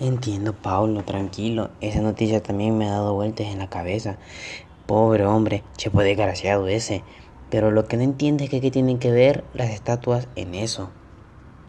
Entiendo, Paulo, tranquilo. Esa noticia también me ha dado vueltas en la cabeza. Pobre hombre, che, pues desgraciado ese. Pero lo que no entiende es que qué tienen que ver las estatuas en eso.